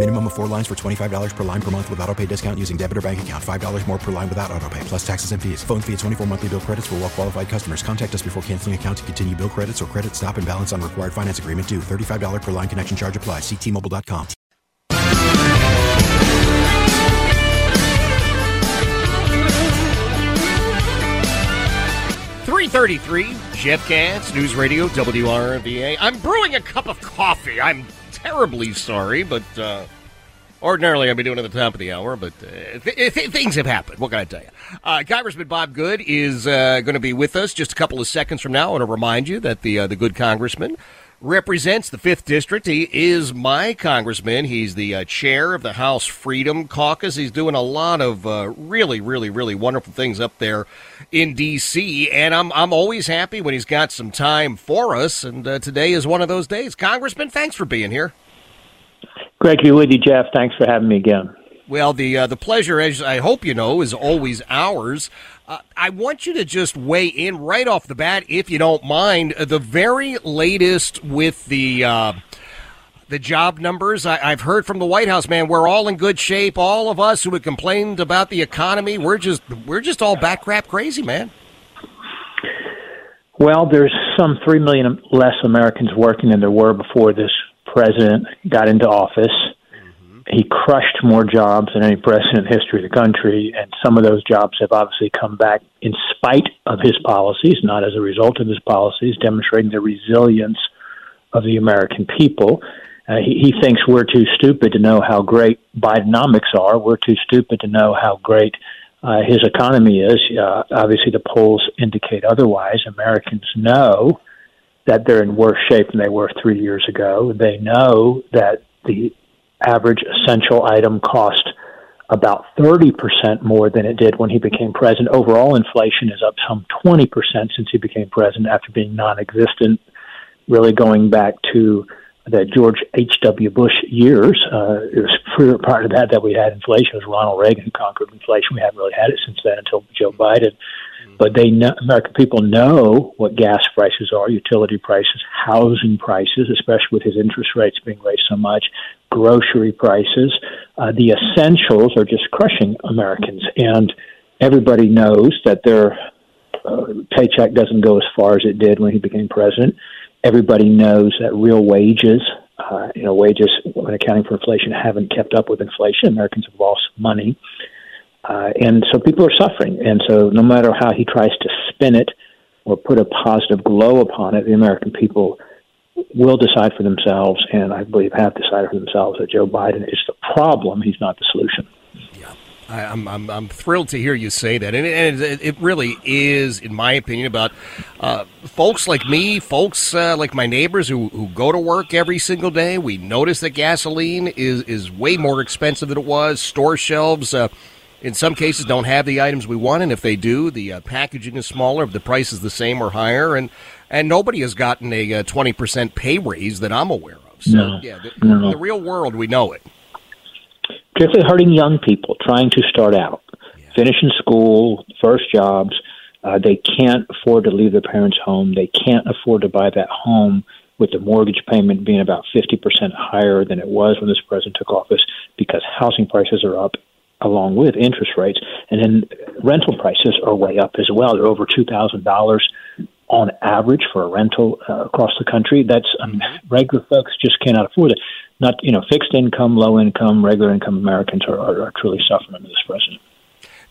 Minimum of four lines for $25 per line per month with auto pay discount using debit or bank account. $5 more per line without auto pay, plus taxes and fees. Phone fee at 24 monthly bill credits for well qualified customers. Contact us before canceling account to continue bill credits or credit stop and balance on required finance agreement due. $35 per line connection charge applies. Ctmobile.com. 333, Jeff Katz, News Radio, WRVA. I'm brewing a cup of coffee. I'm terribly sorry, but uh, ordinarily I'd be doing it at the top of the hour, but uh, th- th- things have happened. What can I tell you? Uh, Congressman Bob Good is uh, going to be with us just a couple of seconds from now. I want to remind you that the, uh, the good congressman represents the 5th District. He is my congressman. He's the uh, chair of the House Freedom Caucus. He's doing a lot of uh, really, really, really wonderful things up there in D.C., and I'm, I'm always happy when he's got some time for us, and uh, today is one of those days. Congressman, thanks for being here. Great to be with you, Jeff. Thanks for having me again. Well, the uh, the pleasure, as I hope you know, is always ours. Uh, I want you to just weigh in right off the bat, if you don't mind, the very latest with the uh, the job numbers. I, have heard from the White House, man, we're all in good shape. All of us who had complained about the economy, we're just we're just all back crap crazy, man. Well, there's some three million less Americans working than there were before this president got into office he crushed more jobs than any president in the history of the country, and some of those jobs have obviously come back in spite of his policies, not as a result of his policies, demonstrating the resilience of the American people. Uh, he, he thinks we're too stupid to know how great Bidenomics are. We're too stupid to know how great uh, his economy is. Uh, obviously, the polls indicate otherwise. Americans know that they're in worse shape than they were three years ago. They know that the average essential item cost about 30% more than it did when he became president. Overall inflation is up some 20% since he became president after being non existent, really going back to the George H.W. Bush years. Uh, it was part of that that we had inflation. It was Ronald Reagan who conquered inflation. We haven't really had it since then until Joe Biden. But they know, American people know what gas prices are, utility prices, housing prices, especially with his interest rates being raised so much, grocery prices. Uh, the essentials are just crushing Americans, and everybody knows that their uh, paycheck doesn't go as far as it did when he became president. Everybody knows that real wages, uh, you know, wages when accounting for inflation haven't kept up with inflation. Americans have lost money, uh, and so people are suffering. And so, no matter how he tries to spin it or put a positive glow upon it, the American people will decide for themselves, and I believe have decided for themselves that Joe Biden is the problem. He's not the solution. Yeah. I, am I'm, I'm thrilled to hear you say that, and it, it really is, in my opinion, about uh, folks like me, folks uh, like my neighbors who, who go to work every single day. We notice that gasoline is is way more expensive than it was. Store shelves, uh, in some cases, don't have the items we want, and if they do, the uh, packaging is smaller, the price is the same or higher, and and nobody has gotten a uh, twenty percent pay raise that I'm aware of. So no, yeah, the, no. in the real world, we know it. Particularly hurting young people trying to start out, yeah. finishing school, first jobs. Uh, they can't afford to leave their parents' home. They can't afford to buy that home with the mortgage payment being about 50% higher than it was when this president took office because housing prices are up along with interest rates. And then rental prices are way up as well. They're over $2,000 on average for a rental uh, across the country. That's um, regular folks just cannot afford it. Not you know fixed income, low income, regular income Americans are, are, are truly suffering under this president.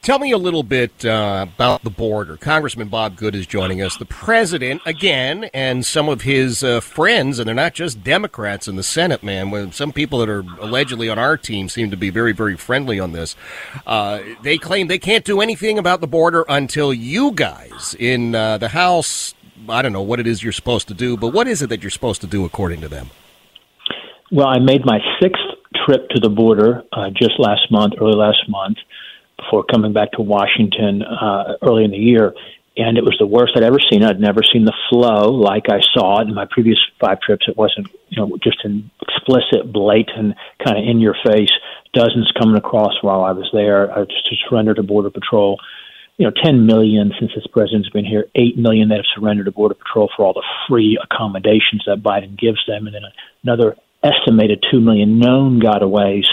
Tell me a little bit uh, about the border. Congressman Bob Good is joining us. The president, again, and some of his uh, friends, and they're not just Democrats in the Senate, man. Some people that are allegedly on our team seem to be very, very friendly on this. Uh, they claim they can't do anything about the border until you guys in uh, the House, I don't know what it is you're supposed to do, but what is it that you're supposed to do according to them? Well, I made my sixth trip to the border uh, just last month, early last month before coming back to Washington uh, early in the year, and it was the worst I'd ever seen. I'd never seen the flow like I saw it in my previous five trips. It wasn't, you know, just an explicit, blatant, kind of in your face. Dozens coming across while I was there uh, just to surrender to Border Patrol. You know, 10 million since this president's been here, 8 million that have surrendered to Border Patrol for all the free accommodations that Biden gives them, and then another estimated 2 million known gotaways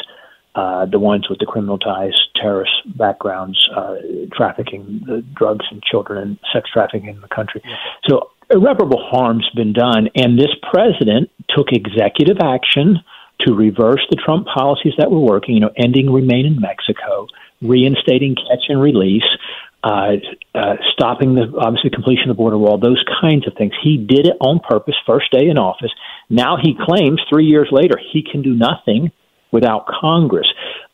uh, the ones with the criminal ties, terrorist backgrounds, uh, trafficking the drugs and children and sex trafficking in the country. Yeah. So irreparable harm's been done, and this president took executive action to reverse the Trump policies that were working. You know, ending remain in Mexico, reinstating catch and release. Uh, uh, stopping the obviously completion of the border wall, those kinds of things. He did it on purpose, first day in office. Now he claims three years later he can do nothing without Congress.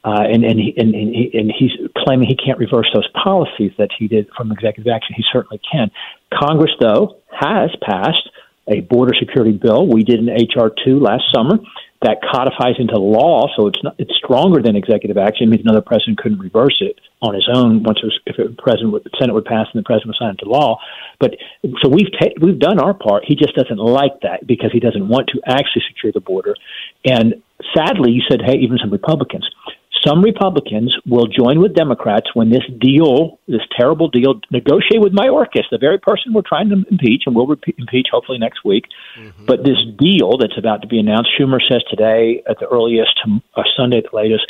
Uh, and and, he, and, he, and he's claiming he can't reverse those policies that he did from executive action. He certainly can. Congress, though, has passed a border security bill. We did an HR two last summer that codifies into law, so it's not, it's stronger than executive action. It means another president couldn't reverse it on his own once it was, if the president would, the Senate would pass and the president would sign into law. But so we've ta- we've done our part. He just doesn't like that because he doesn't want to actually secure the border. And sadly, you said, hey, even some Republicans. Some Republicans will join with Democrats when this deal, this terrible deal, negotiate with Mayorkas, the very person we're trying to impeach, and we'll re- impeach hopefully next week. Mm-hmm. But this deal that's about to be announced, Schumer says today at the earliest, uh, Sunday at the latest,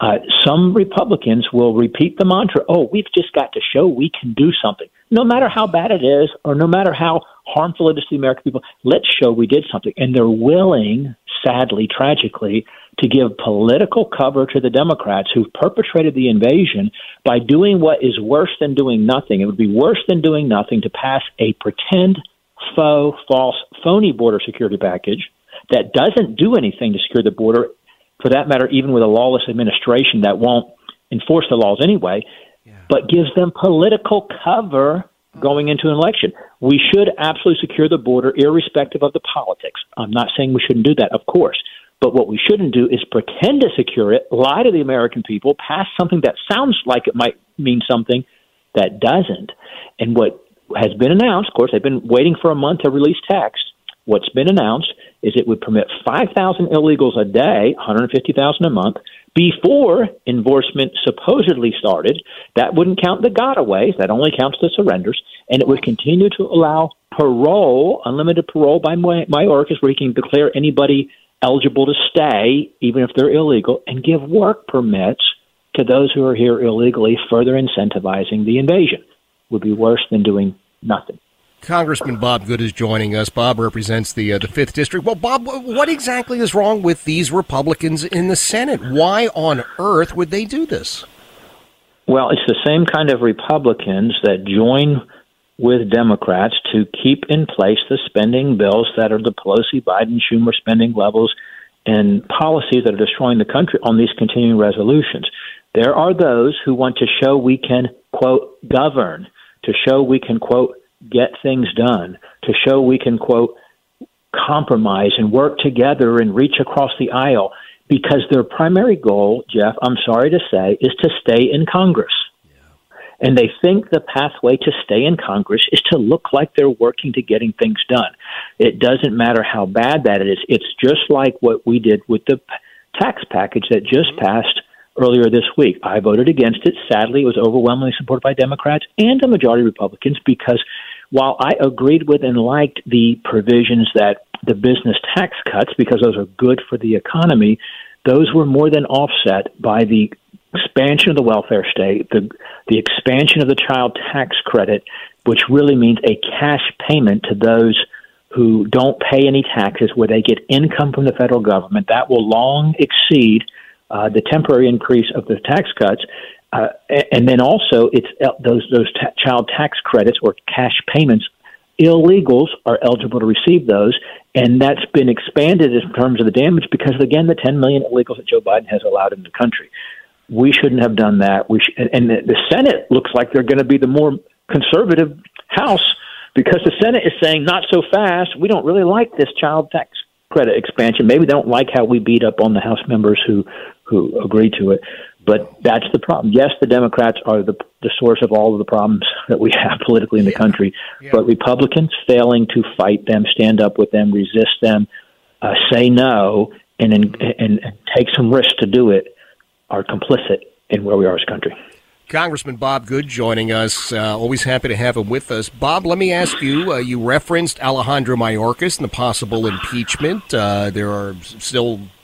uh, some Republicans will repeat the mantra, oh, we've just got to show we can do something. No matter how bad it is, or no matter how harmful it is to the American people, let's show we did something. And they're willing sadly, tragically, to give political cover to the Democrats who've perpetrated the invasion by doing what is worse than doing nothing. It would be worse than doing nothing to pass a pretend, faux, false, phony border security package that doesn't do anything to secure the border, for that matter, even with a lawless administration that won't enforce the laws anyway, yeah. but gives them political cover going into an election. We should absolutely secure the border, irrespective of the politics. I'm not saying we shouldn't do that, of course. But what we shouldn't do is pretend to secure it, lie to the American people, pass something that sounds like it might mean something that doesn't. And what has been announced, of course, they've been waiting for a month to release text. What's been announced is it would permit 5,000 illegals a day, 150,000 a month, before enforcement supposedly started. That wouldn't count the gotaways. That only counts the surrenders. And it would continue to allow parole, unlimited parole by Mayorkas, where he can declare anybody eligible to stay, even if they're illegal, and give work permits to those who are here illegally, further incentivizing the invasion. Would be worse than doing nothing. Congressman Bob Good is joining us. Bob represents the uh, the fifth district. Well, Bob, what exactly is wrong with these Republicans in the Senate? Why on earth would they do this? Well, it's the same kind of Republicans that join with Democrats to keep in place the spending bills that are the Pelosi, Biden, Schumer spending levels and policies that are destroying the country on these continuing resolutions. There are those who want to show we can, quote, govern, to show we can, quote, get things done, to show we can, quote, compromise and work together and reach across the aisle because their primary goal, Jeff, I'm sorry to say, is to stay in Congress. And they think the pathway to stay in Congress is to look like they're working to getting things done. It doesn't matter how bad that is. It's just like what we did with the tax package that just mm-hmm. passed earlier this week. I voted against it. Sadly, it was overwhelmingly supported by Democrats and a majority of Republicans because while I agreed with and liked the provisions that the business tax cuts, because those are good for the economy, those were more than offset by the expansion of the welfare state, the the expansion of the child tax credit, which really means a cash payment to those who don't pay any taxes, where they get income from the federal government. That will long exceed uh, the temporary increase of the tax cuts. uh, and then also it's uh, those those ta- child tax credits or cash payments. Illegals are eligible to receive those, and that's been expanded in terms of the damage because again, the 10 million illegals that Joe Biden has allowed in the country. We shouldn't have done that. We sh- and the, the Senate looks like they're going to be the more conservative House because the Senate is saying not so fast. We don't really like this child tax credit expansion. Maybe they don't like how we beat up on the House members who who agree to it. But that's the problem. Yes, the Democrats are the the source of all of the problems that we have politically in the country. Yeah. But Republicans failing to fight them, stand up with them, resist them, uh, say no, and, and and take some risk to do it, are complicit in where we are as a country. Congressman Bob Good joining us. Uh, always happy to have him with us. Bob, let me ask you. Uh, you referenced Alejandro Mayorkas and the possible impeachment. Uh, there are still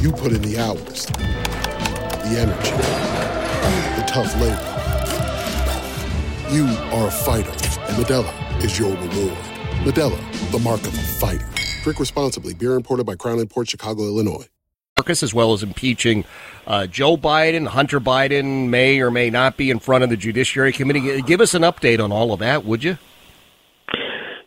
You put in the hours, the energy, the tough labor. You are a fighter, and Modelo is your reward. Modelo, the mark of a fighter. Drink responsibly. Beer imported by Crown Port Chicago, Illinois. Mayorkas, As well as impeaching uh, Joe Biden, Hunter Biden may or may not be in front of the Judiciary Committee. Give us an update on all of that, would you?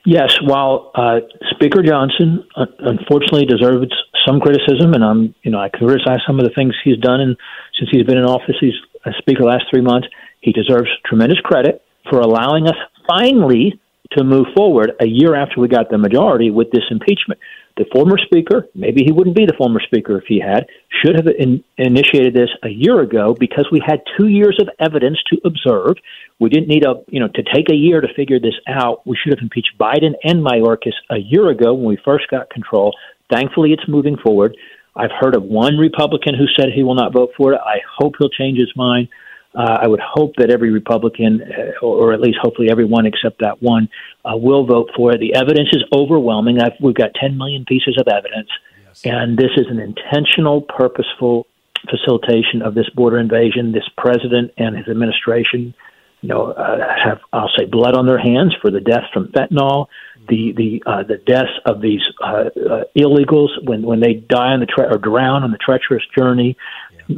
Yes, while uh, Speaker Johnson uh, unfortunately deserves some criticism, and I'm, you know, I criticize some of the things he's done, and since he's been in office, he's a Speaker last three months. He deserves tremendous credit for allowing us finally to move forward a year after we got the majority with this impeachment. The former speaker, maybe he wouldn't be the former speaker if he had, should have in, initiated this a year ago because we had two years of evidence to observe. We didn't need a, you know, to take a year to figure this out. We should have impeached Biden and Mayorkas a year ago when we first got control. Thankfully, it's moving forward. I've heard of one Republican who said he will not vote for it. I hope he'll change his mind. Uh, I would hope that every Republican, uh, or at least hopefully everyone except that one, uh, will vote for it. The evidence is overwhelming. I've, we've got 10 million pieces of evidence, yes. and this is an intentional, purposeful facilitation of this border invasion. This president and his administration, you know, uh, have I'll say blood on their hands for the deaths from fentanyl, the the uh, the deaths of these uh, uh, illegals when when they die on the tre- or drown on the treacherous journey.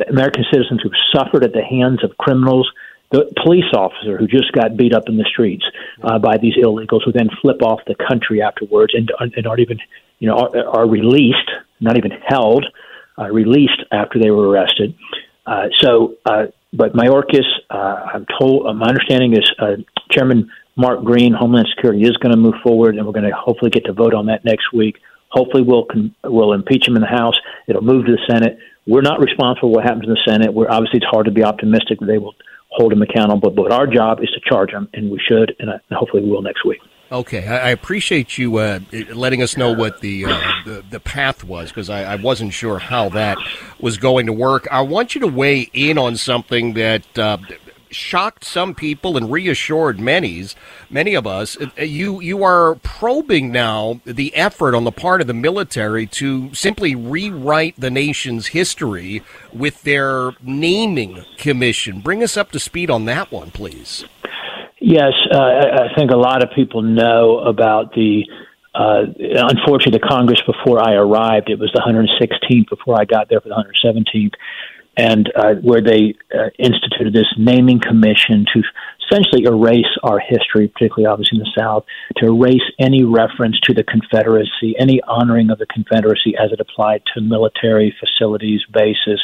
American citizens who've suffered at the hands of criminals, the police officer who just got beat up in the streets uh, by these illegals, who then flip off the country afterwards and, and aren't even, you know, are, are released, not even held, uh, released after they were arrested. Uh, so, uh, but Mayorkas, uh, I'm told, uh, my understanding is uh, Chairman Mark Green, Homeland Security, is going to move forward, and we're going to hopefully get to vote on that next week. Hopefully, we'll con- we'll impeach him in the House. It'll move to the Senate. We're not responsible for what happens in the Senate. We're obviously it's hard to be optimistic that they will hold him accountable, but our job is to charge him, and we should, and, hopefully we will next week. Okay, I, appreciate you uh, letting us know what the uh, the, the, path was because I, I, wasn't sure how that was going to work. I want you to weigh in on something that uh, shocked some people and reassured many, many of us. Uh, you you are probing now the effort on the part of the military to simply rewrite the nation's history with their naming commission. Bring us up to speed on that one, please. Yes, uh, I think a lot of people know about the uh, unfortunately, the Congress before I arrived, it was the 116th before I got there for the 117th, and uh, where they uh, instituted this naming commission to essentially erase our history, particularly obviously in the South, to erase any reference to the Confederacy, any honoring of the Confederacy as it applied to military facilities, bases,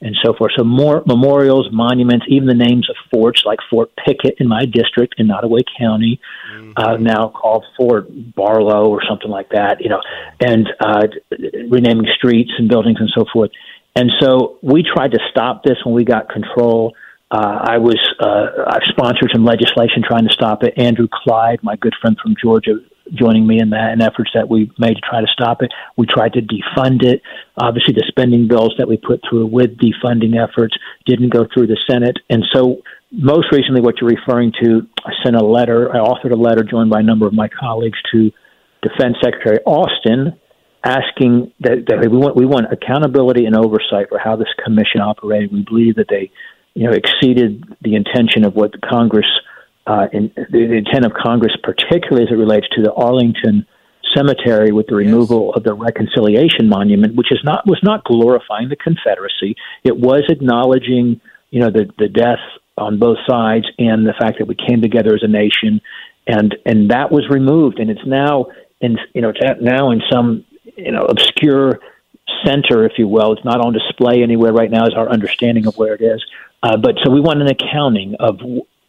and so forth. So more memorials, monuments, even the names of forts like Fort Pickett in my district in Nottoway County, mm-hmm. uh, now called Fort Barlow or something like that, you know, and uh, renaming streets and buildings and so forth. And so we tried to stop this when we got control. Uh, I was uh, I've sponsored some legislation trying to stop it. Andrew Clyde, my good friend from Georgia, joining me in that and efforts that we made to try to stop it. We tried to defund it. Obviously, the spending bills that we put through with defunding efforts didn't go through the Senate, and so most recently, what you're referring to, I sent a letter. I authored a letter joined by a number of my colleagues to Defense Secretary Austin asking that, that we want we want accountability and oversight for how this commission operated. We believe that they, you know, exceeded the intention of what Congress, uh, in, the intent of Congress, particularly as it relates to the Arlington Cemetery with the removal yes. of the Reconciliation Monument, which is not was not glorifying the Confederacy. It was acknowledging, you know, the the death on both sides and the fact that we came together as a nation, and and that was removed, and it's now in you know it's now in some you know obscure center, if you will. It's not on display anywhere right now. Is our understanding of where it is. Uh, but so we want an accounting of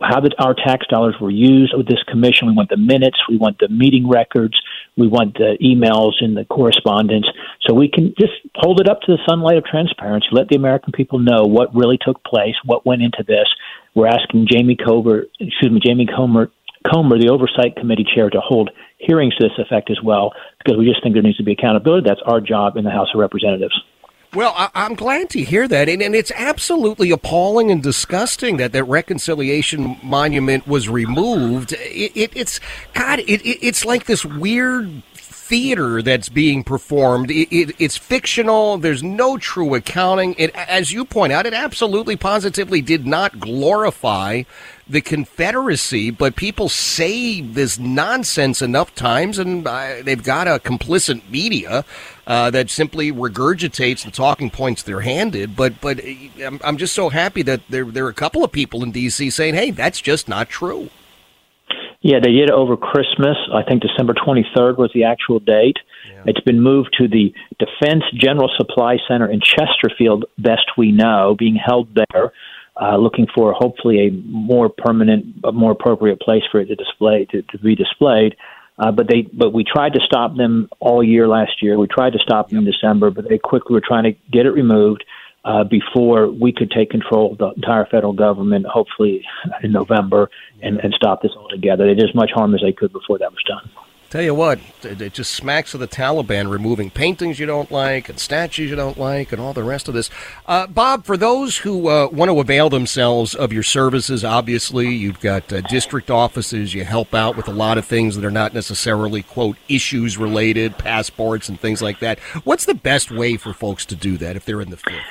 how the, our tax dollars were used with this commission. We want the minutes. We want the meeting records. We want the emails and the correspondence, so we can just hold it up to the sunlight of transparency. Let the American people know what really took place, what went into this. We're asking Jamie Comer, excuse me, Jamie Comer, Comer, the Oversight Committee chair, to hold hearings to this effect as well, because we just think there needs to be accountability. That's our job in the House of Representatives. Well, I, am glad to hear that, and, and, it's absolutely appalling and disgusting that that reconciliation monument was removed. It, it, it's God, it, it's like this weird theater that's being performed. It, it, it's fictional. There's no true accounting. It, as you point out, it absolutely positively did not glorify the Confederacy, but people say this nonsense enough times, and uh, they've got a complicit media uh, that simply regurgitates the talking points they're handed. But but uh, I'm, I'm just so happy that there there are a couple of people in D.C. saying, "Hey, that's just not true." Yeah, they did over Christmas. I think December 23rd was the actual date. Yeah. It's been moved to the Defense General Supply Center in Chesterfield, best we know, being held there. Uh, looking for hopefully a more permanent, a more appropriate place for it to display to, to be displayed. Uh, but they, but we tried to stop them all year last year. We tried to stop them in December, but they quickly were trying to get it removed uh, before we could take control of the entire federal government, hopefully in November, and, and stop this altogether. They did as much harm as they could before that was done. Tell you what, it just smacks of the Taliban removing paintings you don't like and statues you don't like and all the rest of this. Uh, Bob, for those who uh, want to avail themselves of your services, obviously you've got uh, district offices, you help out with a lot of things that are not necessarily, quote, issues related, passports and things like that. What's the best way for folks to do that if they're in the field?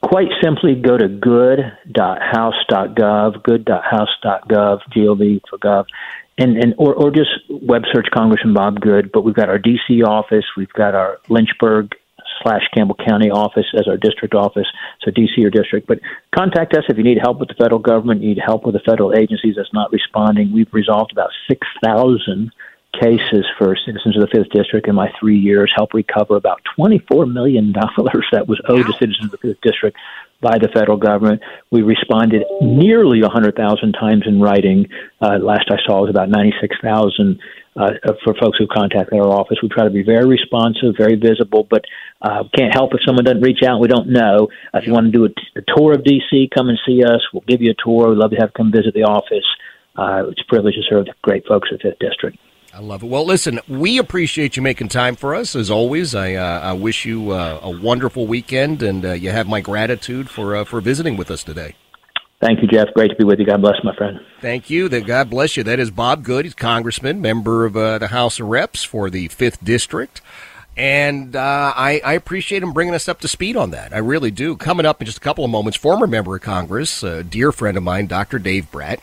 Quite simply, go to good.house.gov, good.house.gov, G-O-V for gov, and and or or just web search Congressman Bob Good. But we've got our D.C. office, we've got our Lynchburg slash Campbell County office as our district office, so DC or district. But contact us if you need help with the federal government, you need help with the federal agencies that's not responding. We've resolved about six thousand cases for citizens of the fifth district in my three years, helped recover about twenty four million dollars that was owed wow. to citizens of the fifth district by the federal government. We responded nearly 100,000 times in writing. Uh, last I saw was about 96,000 uh, for folks who contacted our office. We try to be very responsive, very visible, but uh, can't help if someone doesn't reach out. We don't know. Uh, if you want to do a, t- a tour of DC, come and see us. We'll give you a tour. We'd love to have come visit the office. Uh, it's a privilege to serve the great folks at Fifth District. I love it. Well, listen, we appreciate you making time for us as always. I, uh, I wish you uh, a wonderful weekend, and uh, you have my gratitude for uh, for visiting with us today. Thank you, Jeff. Great to be with you. God bless, my friend. Thank you. That God bless you. That is Bob Good. He's congressman, member of uh, the House of Reps for the Fifth District. And uh, I, I, appreciate him bringing us up to speed on that. I really do. Coming up in just a couple of moments, former member of Congress, a dear friend of mine, Dr. Dave Brat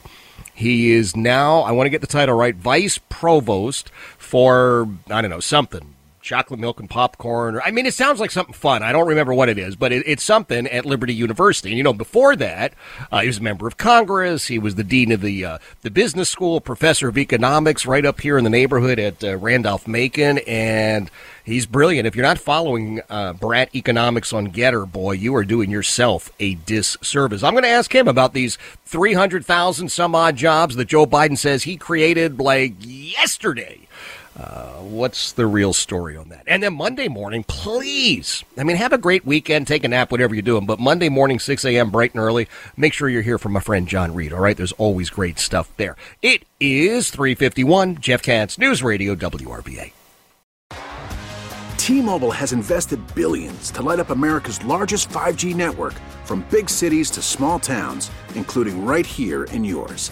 He is now, I want to get the title right, vice provost for, I don't know, something chocolate milk and popcorn. I mean, it sounds like something fun. I don't remember what it is, but it, it's something at Liberty University. And you know, before that, uh, he was a member of Congress. He was the dean of the uh, the business school, professor of economics, right up here in the neighborhood at uh, Randolph Macon, and he's brilliant. If you're not following uh, Brat Economics on GETTR, boy, you are doing yourself a disservice. I'm going to ask him about these 300,000 some odd jobs that Joe Biden says he created like yesterday. Uh, what's the real story on that? And then Monday morning, please. I mean, have a great weekend, take a nap, whatever you're doing. But Monday morning, 6 a.m., bright and early, make sure you're here for my friend John Reid, all right? There's always great stuff there. It is 351, Jeff Katz, News Radio, WRVA. T-Mobile has invested billions to light up America's largest 5G network from big cities to small towns, including right here in yours.